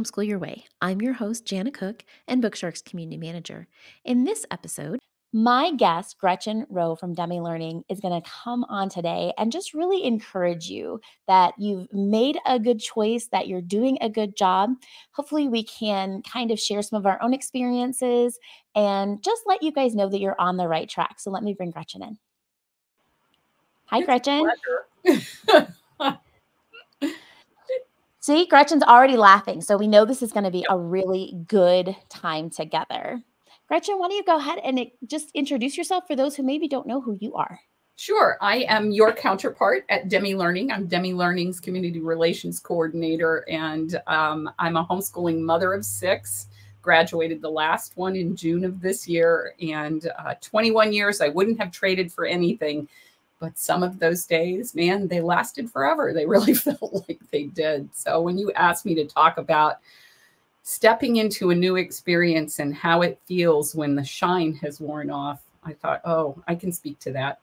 Homeschool Your Way. I'm your host, Janna Cook, and Bookshark's community manager. In this episode, my guest, Gretchen Roe from Demme Learning, is going to come on today and just really encourage you that you've made a good choice, that you're doing a good job. Hopefully, we can kind of share some of our own experiences and just let you guys know that you're on the right track. So, let me bring Gretchen in. Hi, It's Gretchen. See, Gretchen's already laughing. So, we know this is going to be a really good time together. Gretchen, why don't you go ahead and it- just introduce yourself for those who maybe don't know who you are? Sure. I am your counterpart at Demme Learning. I'm Demme Learning's community relations coordinator, and um, I'm a homeschooling mother of six. Graduated the last one in June of this year, and uh, 21 years I wouldn't have traded for anything. But some of those days, man, they lasted forever. They really felt like they did. So when you asked me to talk about stepping into a new experience and how it feels when the shine has worn off, I thought, oh, I can speak to that.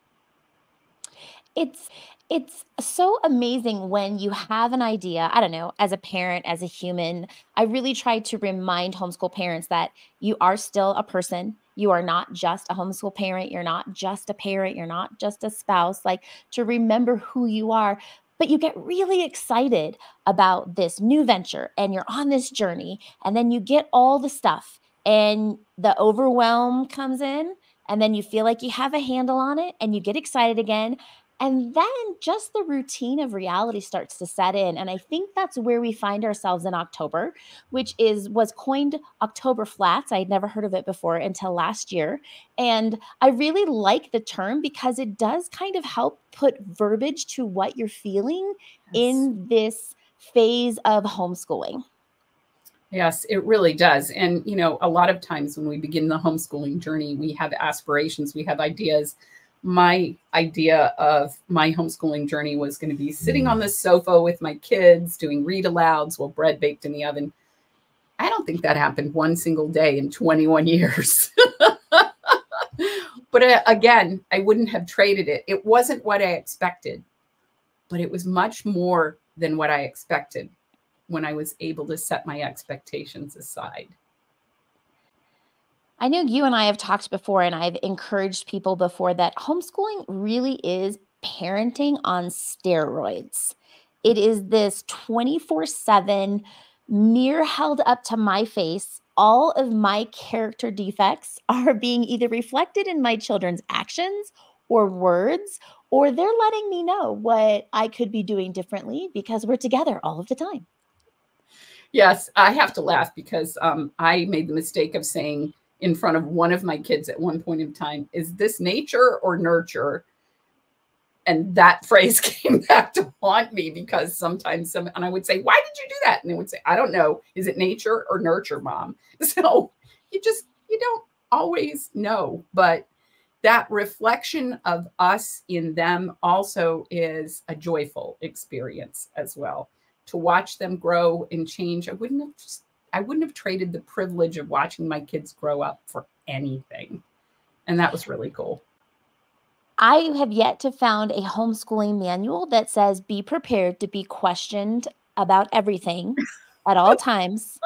It's it's so amazing when you have an idea. I don't know, as a parent, as a human, I really try to remind homeschool parents that you are still a person. You are not just a homeschool parent. You're not just a parent. You're not just a spouse. Like to remember who you are. But you get really excited about this new venture and you're on this journey. And then you get all the stuff and the overwhelm comes in. And then you feel like you have a handle on it and you get excited again. And then just the routine of reality starts to set in. And I think that's where we find ourselves in October, which is was coined October flats. I had never heard of it before until last year. And I really like the term because it does kind of help put verbiage to what you're feeling in this phase of homeschooling. Yes, it really does. And, you know, a lot of times when we begin the homeschooling journey, we have aspirations, we have ideas. My idea of my homeschooling journey was going to be sitting on the sofa with my kids doing read alouds while bread baked in the oven. I don't think that happened one single day in 21 years. but uh, again, I wouldn't have traded it. It wasn't what I expected, but it was much more than what I expected when I was able to set my expectations aside. I know you and I have talked before, and I've encouraged people before that homeschooling really is parenting on steroids. It is this 24 7 mirror held up to my face. All of my character defects are being either reflected in my children's actions or words, or they're letting me know what I could be doing differently because we're together all of the time. Yes, I have to laugh because um, I made the mistake of saying in front of one of my kids at one point in time, is this nature or nurture? And that phrase came back to haunt me because sometimes some, and I would say, why did you do that? And they would say, I don't know. Is it nature or nurture, mom? So you just, you don't always know. But that reflection of us in them also is a joyful experience as well. To watch them grow and change, I wouldn't have just I wouldn't have traded the privilege of watching my kids grow up for anything. And that was really cool. I have yet to found a homeschooling manual that says be prepared to be questioned about everything at all times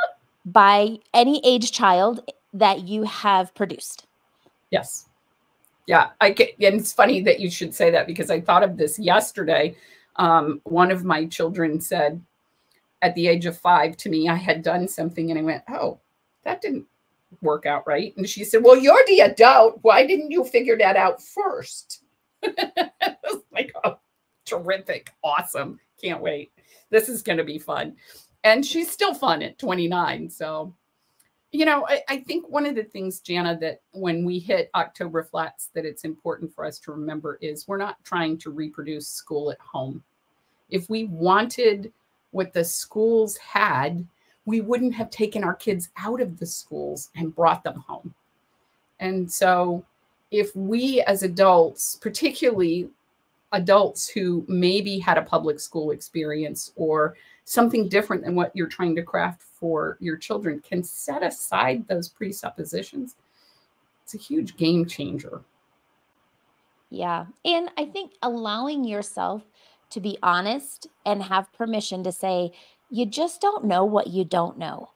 by any age child that you have produced. Yes. Yeah, I get, and it's funny that you should say that because I thought of this yesterday. Um, one of my children said at the age of five to me, I had done something and I went, Oh, that didn't work out right. And she said, Well, you're the adult. Why didn't you figure that out first? Like, Oh, terrific. Awesome. Can't wait. This is going to be fun. And she's still fun at 29. So, you know, I, I think one of the things, Janna, that when we hit October flats, that it's important for us to remember is we're not trying to reproduce school at home. If we wanted what the schools had, we wouldn't have taken our kids out of the schools and brought them home. And so, if we as adults, particularly adults who maybe had a public school experience or something different than what you're trying to craft for your children, can set aside those presuppositions, it's a huge game changer. Yeah. And I think allowing yourself to be honest and have permission to say, you just don't know what you don't know.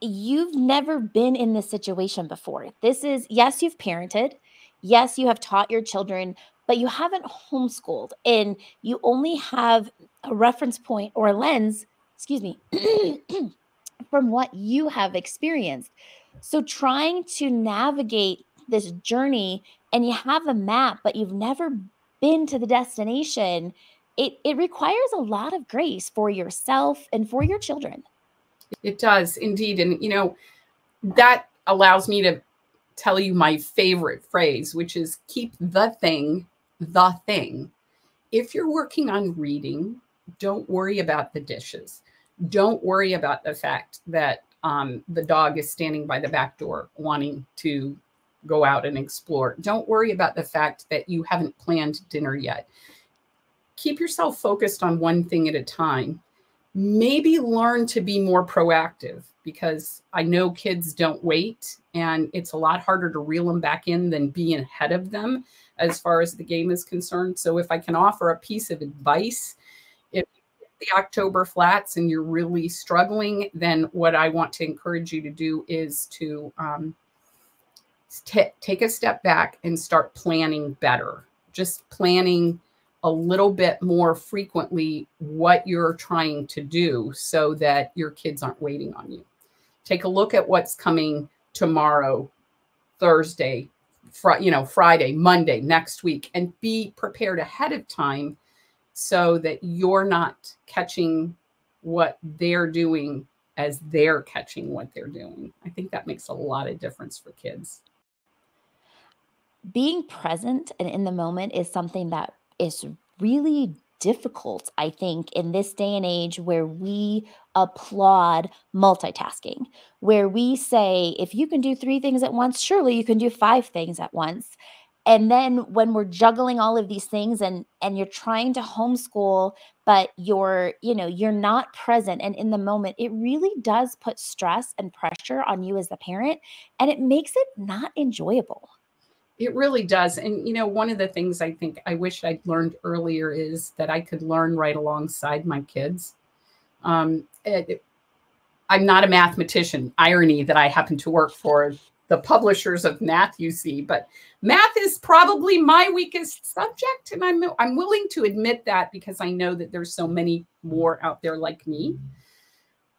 You've never been in this situation before. This is, yes, you've parented. Yes, you have taught your children, but you haven't homeschooled and you only have a reference point or a lens, excuse me, from what you have experienced. So trying to navigate this journey and you have a map, but you've never been to the destination, it, it requires a lot of grace for yourself and for your children. It does indeed. And, you know, that allows me to tell you my favorite phrase, which is keep the thing the thing. If you're working on reading, don't worry about the dishes. Don't worry about the fact that um, the dog is standing by the back door wanting to go out and explore. Don't worry about the fact that you haven't planned dinner yet. Keep yourself focused on one thing at a time. Maybe learn to be more proactive because I know kids don't wait and it's a lot harder to reel them back in than being ahead of them as far as the game is concerned. So if I can offer a piece of advice, if the October flats and you're really struggling, then what I want to encourage you to do is to um, take a step back and start planning better. Just planning a little bit more frequently what you're trying to do so that your kids aren't waiting on you. Take a look at what's coming tomorrow, Thursday, you know, Friday, Monday, next week, and be prepared ahead of time so that you're not catching what they're doing as they're catching what they're doing. I think that makes a lot of difference for kids. Being present and in the moment is something that is really difficult, I think, in this day and age where we applaud multitasking, where we say, if you can do three things at once, surely you can do five things at once. And then when we're juggling all of these things and and you're trying to homeschool, but you're, you know, you're not present and in the moment, it really does put stress and pressure on you as the parent and it makes it not enjoyable. It really does. And, you know, one of the things I think I wish I'd learned earlier is that I could learn right alongside my kids. Um, it, I'm not a mathematician, irony that I happen to work for the publishers of Math-U-See, but math is probably my weakest subject. And I'm, I'm willing to admit that because I know that there's so many more out there like me.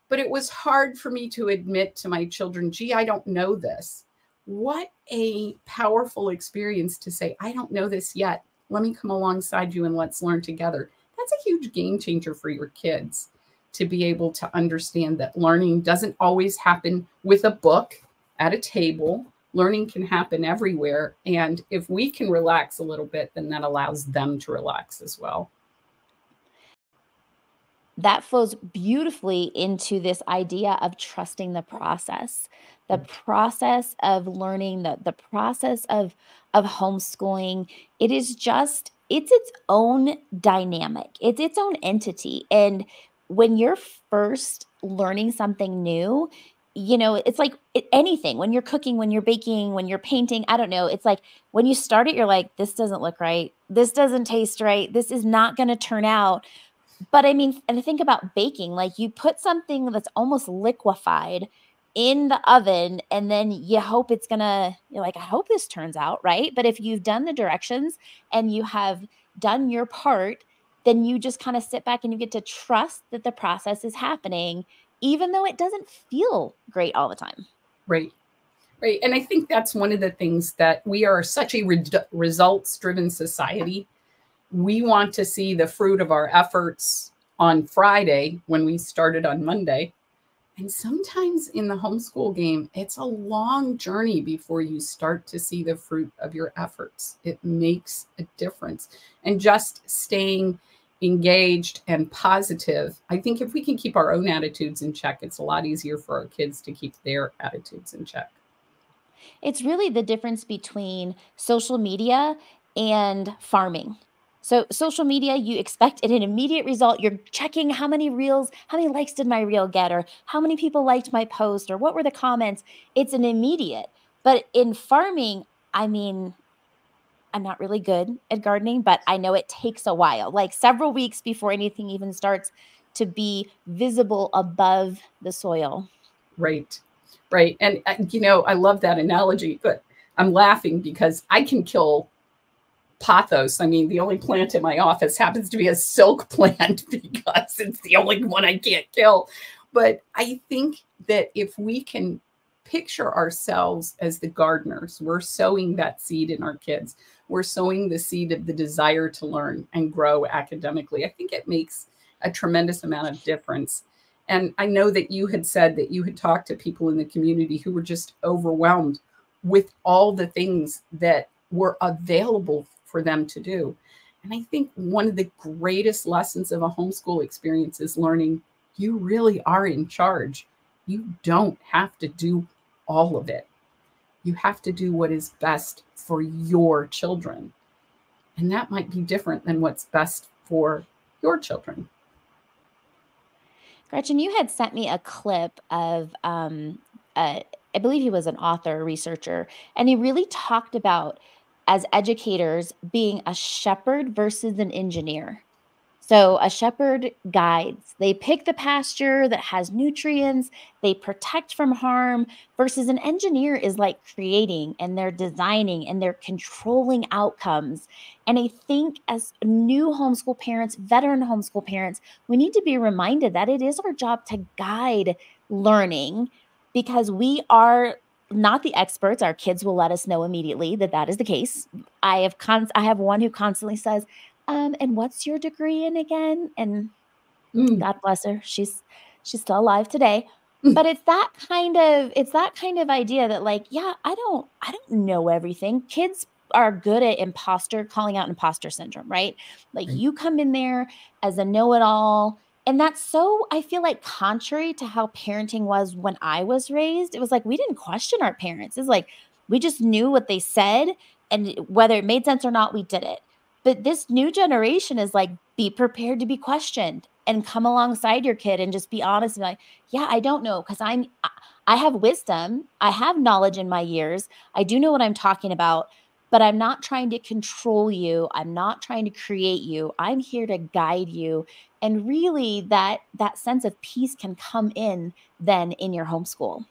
But it was hard for me to admit to my children, gee, I don't know this what a powerful experience to say, I don't know this yet. Let me come alongside you and let's learn together. That's a huge game changer for your kids to be able to understand that learning doesn't always happen with a book at a table. Learning can happen everywhere. And if we can relax a little bit, then that allows them to relax as well that flows beautifully into this idea of trusting the process the mm. process of learning the the process of of homeschooling. It is just it's its own dynamic. It's its own entity. And when you're first learning something new you know it's like anything. When you're cooking when you're baking when you're painting i don't know. It's like when you start it you're like this doesn't look right. This doesn't taste right. This is not going to turn out but I mean, and think about baking, like you put something that's almost liquefied in the oven and then you hope it's gonna you're like i hope this turns out right. But if you've done the directions and you have done your part then you just kind of sit back and you get to trust that the process is happening even though it doesn't feel great all the time. Right. Right and i think that's one of the things that we are such a re- results driven society we want to see the fruit of our efforts on Friday when we started on Monday. And sometimes in the homeschool game, it's a long journey before you start to see the fruit of your efforts. It makes a difference. And just staying engaged and positive, I think if we can keep our own attitudes in check, it's a lot easier for our kids to keep their attitudes in check. It's really the difference between social media and farming. So, social media, you expect an immediate result. You're checking how many reels, how many likes did my reel get, or how many people liked my post, or what were the comments. It's an immediate. But in farming, I mean, I'm not really good at gardening, but I know it takes a while, like several weeks before anything even starts to be visible above the soil. Right. Right. And, uh, you know, I love that analogy, but I'm laughing because I can kill pothos. I mean, the only plant in my office happens to be a silk plant because it's the only one I can't kill. But I think that if we can picture ourselves as the gardeners. We're sowing that seed in our kids. We're sowing the seed of the desire to learn and grow academically. I think it makes a tremendous amount of difference. And I know that you had said that you had talked to people in the community who were just overwhelmed with all the things that were available for them to do. And I think one of the greatest lessons of a homeschool experience is learning you really are in charge. You don't have to do all of it. You have to do what is best for your children. And that might be different than what's best for your children. Gretchen, you had sent me a clip of, um, uh, I believe he was an author, researcher, and he really talked about as educators being a shepherd versus an engineer. So a shepherd guides. They pick the pasture that has nutrients, they protect from harm, versus an engineer is like creating and they're designing and they're controlling outcomes. And I think as new homeschool parents, veteran homeschool parents, we need to be reminded that it is our job to guide learning because we are not the experts our kids will let us know immediately that that is the case i have con- i have one who constantly says um, and what's your degree in again? And mm. God bless her, she's she's still alive today. Mm. But it's that kind of it's that kind of idea that like, yeah, I don't I don't know everything. Kids are good at imposter calling out imposter syndrome, right? Like right. you come in there as a know-it-all. And that's so, I feel like, contrary to how parenting was when I was raised. It was like we didn't question our parents. It's like we just knew what they said. And whether it made sense or not, we did it. But this new generation is like, be prepared to be questioned and come alongside your kid and just be honest and be like, yeah, I don't know because I'm, I have wisdom, I have knowledge in my years, I do know what I'm talking about, but I'm not trying to control you. I'm not trying to create you. I'm here to guide you. And really, that that sense of peace can come in then in your homeschool.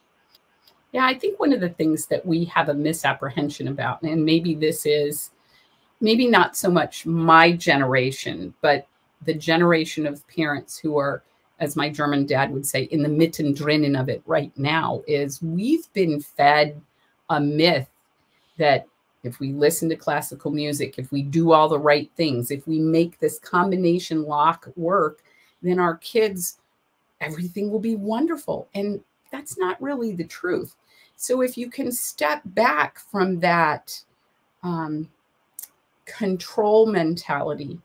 Yeah, I think one of the things that we have a misapprehension about, and maybe this is maybe not so much my generation, but the generation of parents who are, as my German dad would say, in the mittendrin of it right now, is we've been fed a myth that if we listen to classical music, if we do all the right things, if we make this combination lock work, then our kids, everything will be wonderful. And that's not really the truth. So if you can step back from that um, control mentality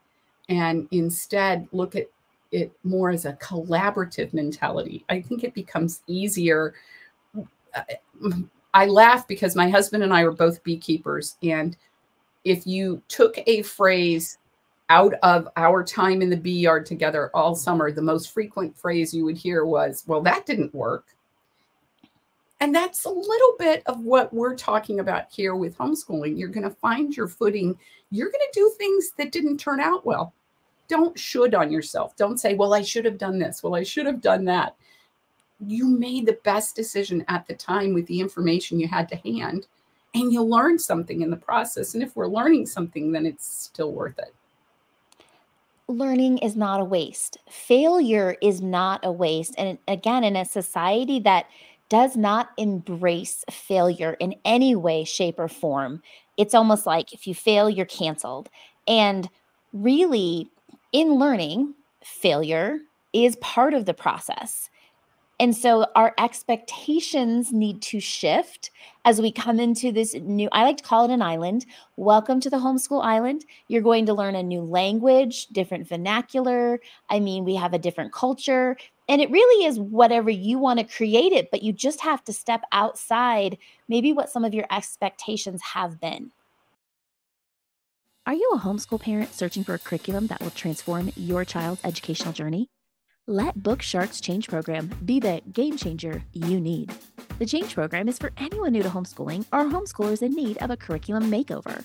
and instead look at it more as a collaborative mentality. I think it becomes easier. I laugh because my husband and I are both beekeepers. And if you took a phrase out of our time in the bee yard together all summer, the most frequent phrase you would hear was, Well, that didn't work. And that's a little bit of what we're talking about here with homeschooling. You're going to find your footing. You're going to do things that didn't turn out well. Don't should on yourself. Don't say, well, I should have done this. Well, I should have done that. You made the best decision at the time with the information you had to hand, and you learned something in the process. And if we're learning something, then it's still worth it learning is not a waste. Failure is not a waste. And again, in a society that does not embrace failure in any way, shape, or form. It's almost like if you fail, you're canceled. And really, in learning, failure is part of the process. And so our expectations need to shift as we come into this new, I like to call it an island. Welcome to the homeschool island. You're going to learn a new language, different vernacular. I mean, we have a different culture. And it really is whatever you want to create it, but you just have to step outside maybe what some of your expectations have been. Are you a homeschool parent searching for a curriculum that will transform your child's educational journey? Let Bookshark's Change Program be the game changer you need. The Change Program is for anyone new to homeschooling or homeschoolers in need of a curriculum makeover.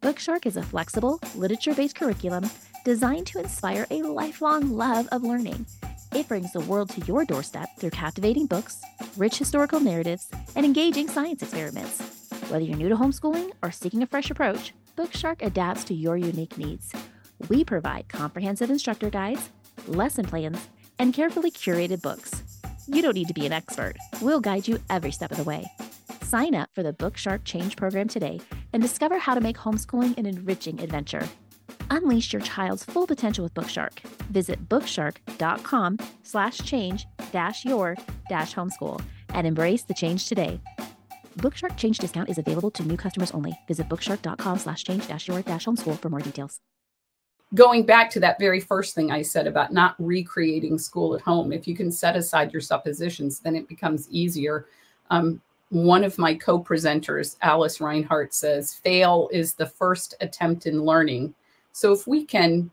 Bookshark is a flexible, literature based curriculum designed to inspire a lifelong love of learning. It brings the world to your doorstep through captivating books, rich historical narratives, and engaging science experiments. Whether you're new to homeschooling or seeking a fresh approach, Bookshark adapts to your unique needs. We provide comprehensive instructor guides, lesson plans, and carefully curated books. You don't need to be an expert. We'll guide you every step of the way. Sign up for the Bookshark Change program today and discover how to make homeschooling an enriching adventure. Unleash your child's full potential with Bookshark. Visit bookshark.com slash change dash your dash homeschool and embrace the change today. Bookshark change discount is available to new customers only. Visit bookshark.com slash change dash your dash homeschool for more details going back to that very first thing I said about not recreating school at home, if you can set aside your suppositions, then it becomes easier. Um, one of my co presenters, Alice Reinhart, says fail is the first attempt in learning. So if we can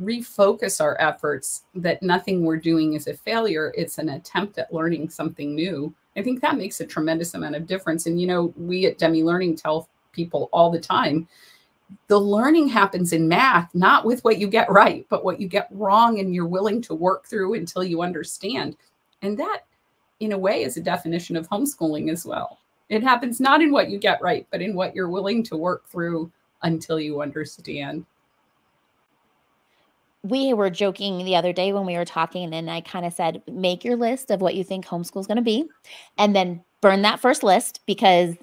refocus our efforts that nothing we're doing is a failure, it's an attempt at learning something new. I think that makes a tremendous amount of difference. And, you know, we at Demme Learning tell people all the time the learning happens in math, not with what you get right, but what you get wrong and you're willing to work through until you understand. And that, in a way, is a definition of homeschooling as well. It happens not in what you get right, but in what you're willing to work through until you understand. We were joking the other day when we were talking, and I kind of said, make your list of what you think homeschool is going to be, and then burn that first list because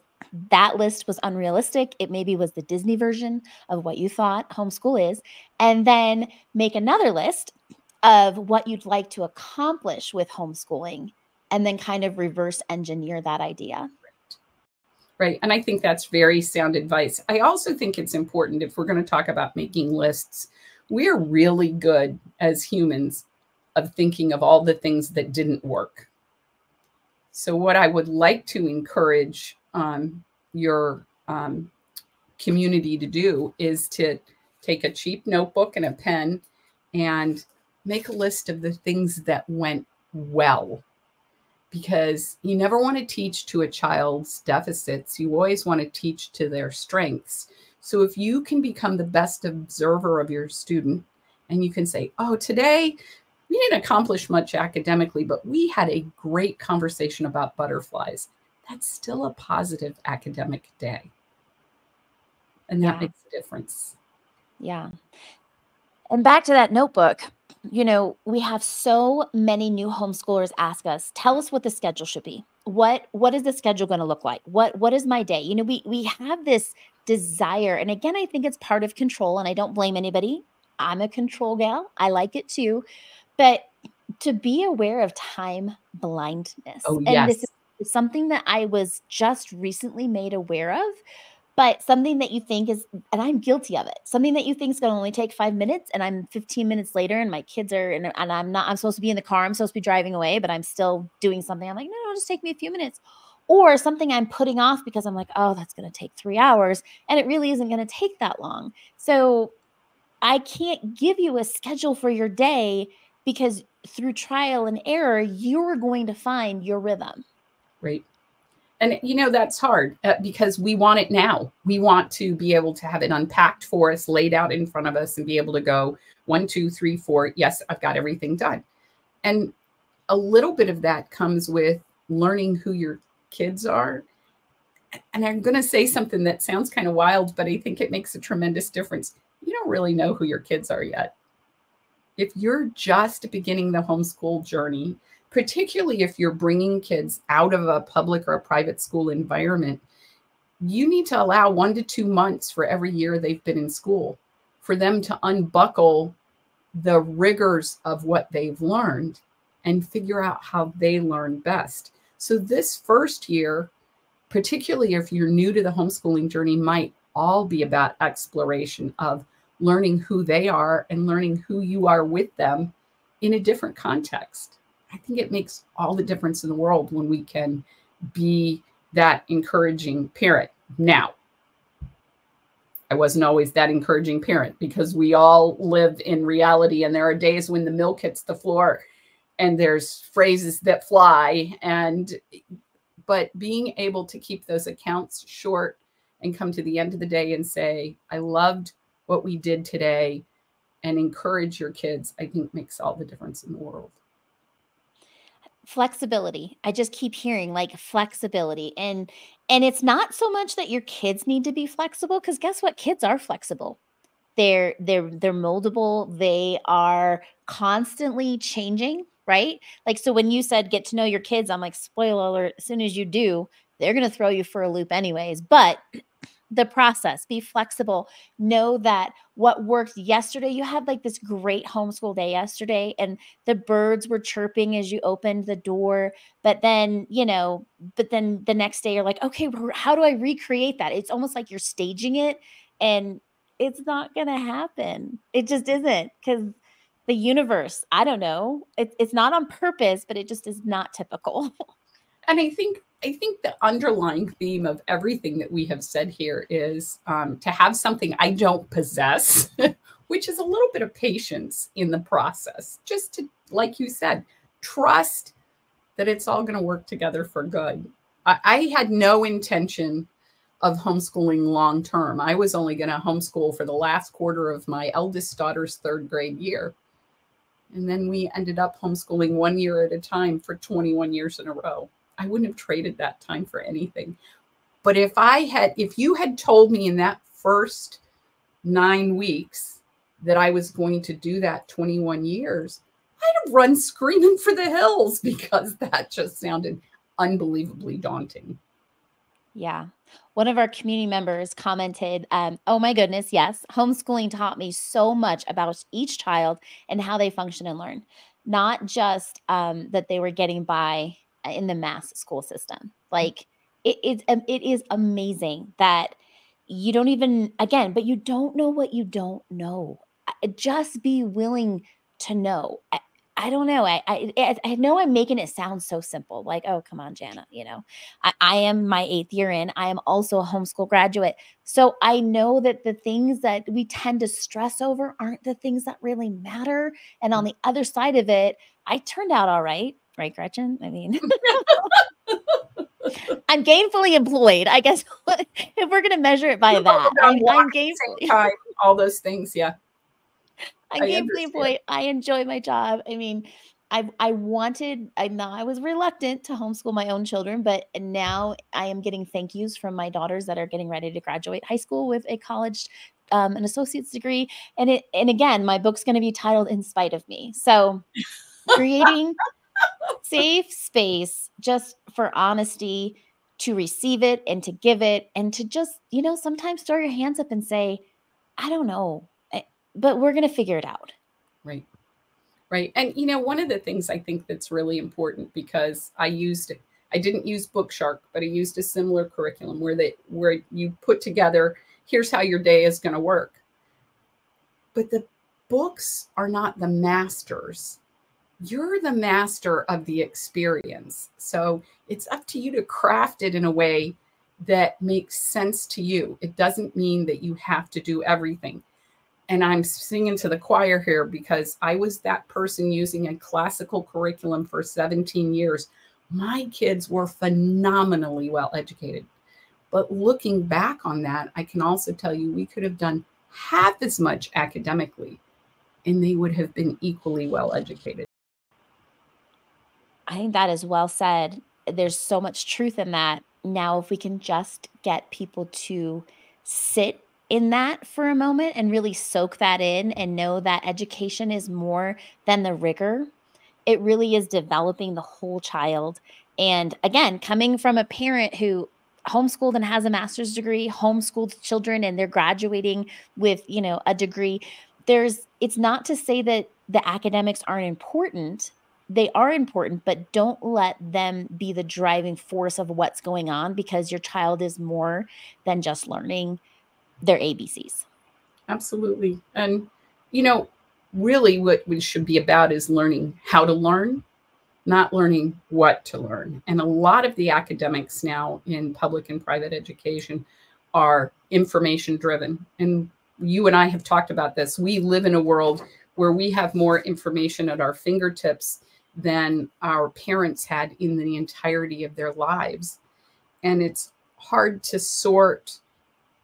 that list was unrealistic. It maybe was the Disney version of what you thought homeschool is. And then make another list of what you'd like to accomplish with homeschooling and then kind of reverse engineer that idea. Right. And I think that's very sound advice. I also think it's important if we're going to talk about making lists, we're really good as humans of thinking of all the things that didn't work. So, what I would like to encourage um, your um, community to do is to take a cheap notebook and a pen and make a list of the things that went well. Because you never want to teach to a child's deficits you always want to teach to their strengths. So if you can become the best observer of your student and you can say oh today we didn't accomplish much academically but we had a great conversation about butterflies that's still a positive academic day. And that yeah. makes a difference. Yeah. And back to that notebook, you know, we have so many new homeschoolers ask us, tell us what the schedule should be. What what is the schedule going to look like? What what is my day? You know, we we have this desire and again I think it's part of control and I don't blame anybody. I'm a control gal. I like it too. But to be aware of time blindness. Oh, yes. And this is something that I was just recently made aware of, but something that you think is, and I'm guilty of it, something that you think is going to only take five minutes, and I'm 15 minutes later, and my kids are, and, and I'm not, I'm supposed to be in the car, I'm supposed to be driving away, but I'm still doing something. I'm like, no, no, just take me a few minutes. Or something I'm putting off because I'm like, oh, that's going to take three hours. And it really isn't going to take that long. So I can't give you a schedule for your day because through trial and error, you're going to find your rhythm right? And you know that's hard uh, because we want it now. We want to be able to have it unpacked for us, laid out in front of us, and be able to go one, two, three, four. Yes, I've got everything done. And a little bit of that comes with learning who your kids are. And I'm going to say something that sounds kind of wild, but I think it makes a tremendous difference. You don't really know who your kids are yet. If you're just beginning the homeschool journey, particularly if you're bringing kids out of a public or a private school environment, you need to allow one to two months for every year they've been in school for them to unbuckle the rigors of what they've learned and figure out how they learn best. So, this first year, particularly if you're new to the homeschooling journey, might all be about exploration of learning who they are and learning who you are with them in a different context. I think it makes all the difference in the world when we can be that encouraging parent. Now, I wasn't always that encouraging parent because we all live in reality and there are days when the milk hits the floor and there's phrases that fly and but being able to keep those accounts short and come to the end of the day and say I loved what we did today and encourage your kids I think makes all the difference in the world flexibility. I just keep hearing like flexibility and and it's not so much that your kids need to be flexible because guess what? Kids are flexible. They're they're they're moldable. They are constantly changing right? Like so when you said get to know your kids i'm like spoiler alert as soon as you do they're going to throw you for a loop anyways. But the process be flexible know that what worked yesterday you had like this great homeschool day yesterday and the birds were chirping as you opened the door but then you know but then the next day you're like okay how do i recreate that? It's almost like you're staging it and it's not going to happen. It just isn't because the universe i don't know. It, it's not on purpose but it just is not typical. And i think I think the underlying theme of everything that we have said here is um, to have something I don't possess, which is a little bit of patience in the process. Just to, like you said, trust that it's all going to work together for good. I, I had no intention of homeschooling long term. I was only going to homeschool for the last quarter of my eldest daughter's third grade year. And then we ended up homeschooling one year at a time for 21 years in a row. I wouldn't have traded that time for anything. But if I had, if you had told me in that first nine weeks that I was going to do that 21 years, I'd have run screaming for the hills because that just sounded unbelievably daunting. Yeah. One of our community members commented, um, Oh my goodness, yes, homeschooling taught me so much about each child and how they function and learn, not just um, that they were getting by in the mass school system. Mm. Like it is it is amazing that you don't even again, but you don't know what you don't know. Just be willing to know. I, I don't know. I, I I know I'm making it sound so simple. Like, oh, come on, Janna. You know, I, I am my eighth year in. I am also a homeschool graduate. So I know that the things that we tend to stress over aren't the things that really matter. And on mm. the other side of it, I turned out all right right, Gretchen? I mean, I'm gainfully employed. I guess if we're going to measure it by that, I'm, I'm gainfully time, all those things. Yeah, I'm I gainfully understand. employed. I enjoy my job. I mean, I I wanted. I now I was reluctant to homeschool my own children, but now I am getting thank yous from my daughters that are getting ready to graduate high school with a college um, an associate's degree and it and again my book's going to be titled in spite of me so creating safe space just for honesty to receive it and to give it and to just, you know, sometimes throw your hands up and say, I don't know, eh, but we're going to figure it out. Right. Right. And, you know, one of the things I think that's really important because I used, I didn't use Bookshark, but I used a similar curriculum where they, where you put together, here's how your day is going to work. But the books are not the masters you're the master of the experience. So it's up to you to craft it in a way that makes sense to you. It doesn't mean that you have to do everything. And I'm singing to the choir here because I was that person using a classical curriculum for 17 years. My kids were phenomenally well educated. But looking back on that, I can also tell you we could have done half as much academically and they would have been equally well educated. I think that is well said. There's so much truth in that. Now, if we can just get people to sit in that for a moment and really soak that in and know that education is more than the rigor, it really is developing the whole child. And again, coming from a parent who homeschooled and has a master's degree, homeschooled children and they're graduating with, you know, a degree, there's it's not to say that the academics aren't important they are important, but don't let them be the driving force of what's going on because your child is more than just learning their ABCs. Absolutely. And, you know, really what we should be about is learning how to learn, not learning what to learn. And a lot of the academics now in public and private education are information driven. And you and I have talked about this. We live in a world where we have more information at our fingertips than our parents had in the entirety of their lives. And it's hard to sort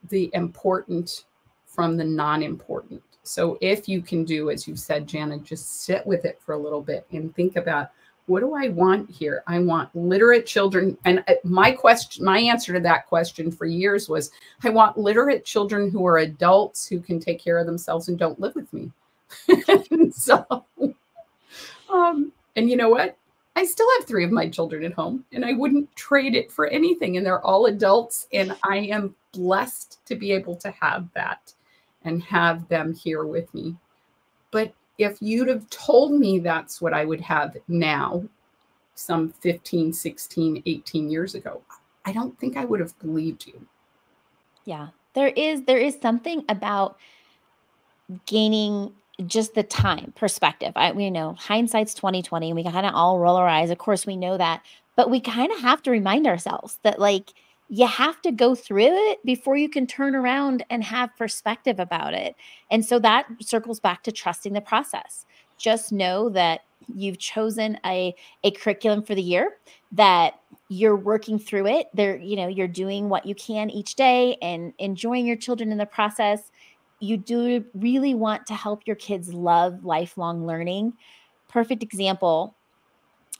the important from the non important. So, if you can do, as you said, Janet, just sit with it for a little bit and think about what do I want here? I want literate children. And uh, my question, my answer to that question for years was I want literate children who are adults who can take care of themselves and don't live with me. so, um, and you know what? I still have three of my children at home and I wouldn't trade it for anything. And they're all adults. And I am blessed to be able to have that and have them here with me. But if you'd have told me that's what I would have now, some 15, 16, 18 years ago, I don't think I would have believed you. Yeah. There is there is something about gaining just the time perspective. I we know hindsight's 2020 and we kind of all roll our eyes. Of course, we know that, but we kind of have to remind ourselves that like you have to go through it before you can turn around and have perspective about it. And so that circles back to trusting the process. Just know that you've chosen a, a curriculum for the year that you're working through it there you know you're doing what you can each day and enjoying your children in the process you do really want to help your kids love lifelong learning perfect example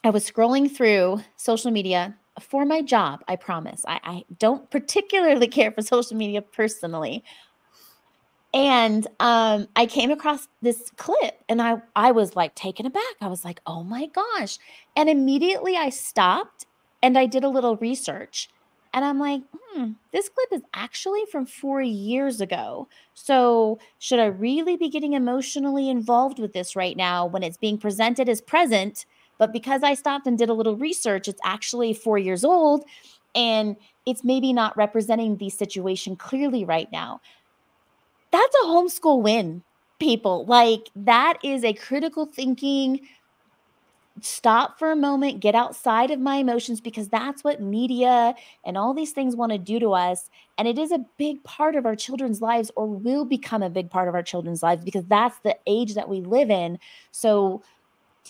i was scrolling through social media for my job, I promise. I, I don't particularly care for social media personally. And um, I came across this clip and I, I was like taken aback. I was like, oh my gosh. And immediately I stopped and I did a little research. And I'm like, hmm, this clip is actually from four years ago. So, should I really be getting emotionally involved with this right now when it's being presented as present? But because I stopped and did a little research, it's actually four years old and it's maybe not representing the situation clearly right now. That's a homeschool win, people. Like, that is a critical thinking. Stop for a moment, get outside of my emotions because that's what media and all these things want to do to us. And it is a big part of our children's lives, or will become a big part of our children's lives because that's the age that we live in. So,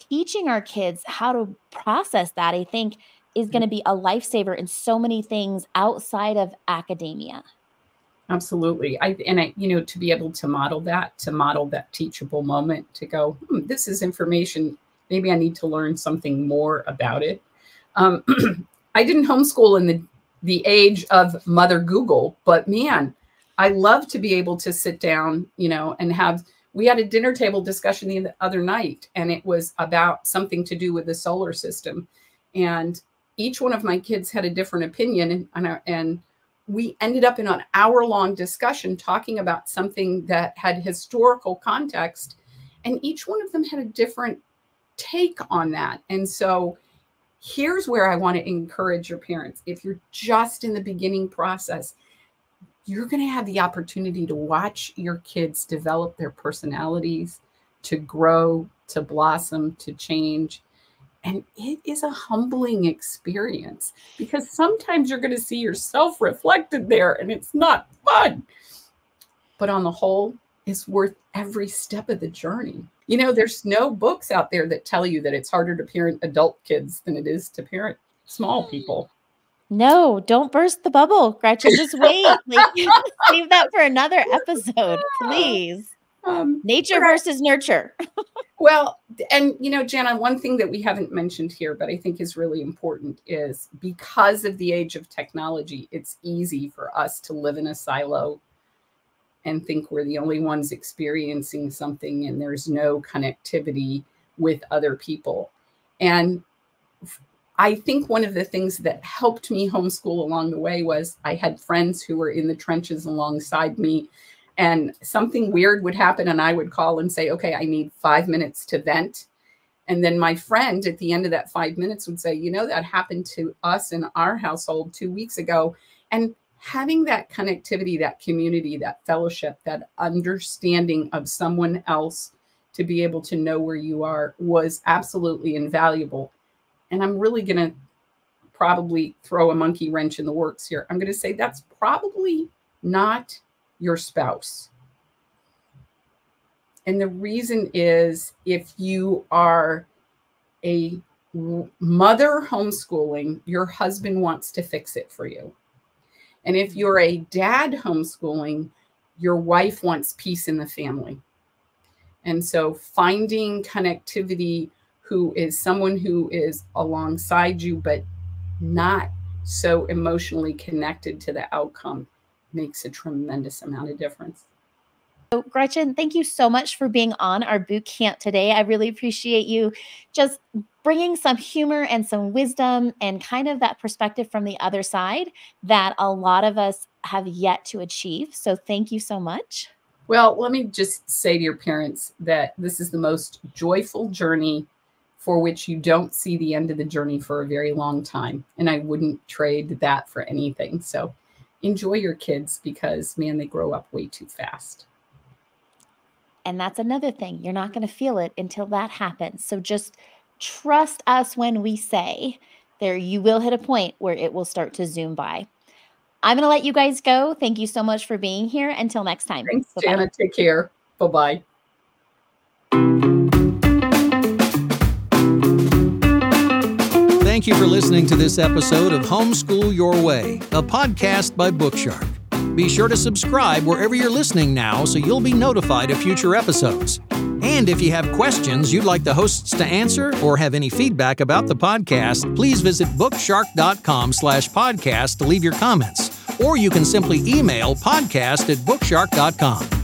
teaching our kids how to process that, I think, is going to be a lifesaver in so many things outside of academia. Absolutely. I and I, you know, to be able to model that, to model that teachable moment, to go, hmm, this is information. Maybe I need to learn something more about it. Um, I didn't homeschool in the the age of Mother Google, but man, I love to be able to sit down, you know, and have we had a dinner table discussion the other night and it was about something to do with the solar system and each one of my kids had a different opinion and, and we ended up in an hour long discussion talking about something that had historical context and each one of them had a different take on that and so here's where i want to encourage your parents if you're just in the beginning process you're going to have the opportunity to watch your kids develop their personalities, to grow, to blossom, to change. And it is a humbling experience because sometimes you're going to see yourself reflected there and it's not fun. But on the whole, it's worth every step of the journey. You know, there's no books out there that tell you that it's harder to parent adult kids than it is to parent small people. No, don't burst the bubble, Gretchen. Just wait. Like, save that for another episode, please. Um, Nature versus nurture. well, and you know, Janna, one thing that we haven't mentioned here, but I think is really important is because of the age of technology, it's easy for us to live in a silo and think we're the only ones experiencing something and there's no connectivity with other people. And I think one of the things that helped me homeschool along the way was I had friends who were in the trenches alongside me, and something weird would happen, and I would call and say, Okay, I need five minutes to vent. And then my friend at the end of that five minutes would say, You know, that happened to us in our household two weeks ago. And having that connectivity, that community, that fellowship, that understanding of someone else to be able to know where you are was absolutely invaluable. And I'm really going to probably throw a monkey wrench in the works here. I'm going to say that's probably not your spouse. And the reason is if you are a mother homeschooling, your husband wants to fix it for you. And if you're a dad homeschooling, your wife wants peace in the family. And so finding connectivity who is someone who is alongside you, but not so emotionally connected to the outcome makes a tremendous amount of difference. So, Gretchen, thank you so much for being on our boot camp today. I really appreciate you just bringing some humor and some wisdom and kind of that perspective from the other side that a lot of us have yet to achieve. So, thank you so much. Well, let me just say to your parents that this is the most joyful journey for which you don't see the end of the journey for a very long time. And I wouldn't trade that for anything. So, enjoy your kids because, man, they grow up way too fast. And that's another thing. You're not going to feel it until that happens. So just trust us when we say there you will hit a point where it will start to zoom by. I'm going to let you guys go. Thank you so much for being here. Until next time. Thanks, Bye-bye. Janna. Take care. Bye bye. Thank you for listening to this episode of Homeschool Your Way, a podcast by Bookshark. Be sure to subscribe wherever you're listening now so you'll be notified of future episodes. And if you have questions you'd like the hosts to answer or have any feedback about the podcast, please visit bookshark.com slash podcast to leave your comments. Or you can simply email podcast at bookshark.com.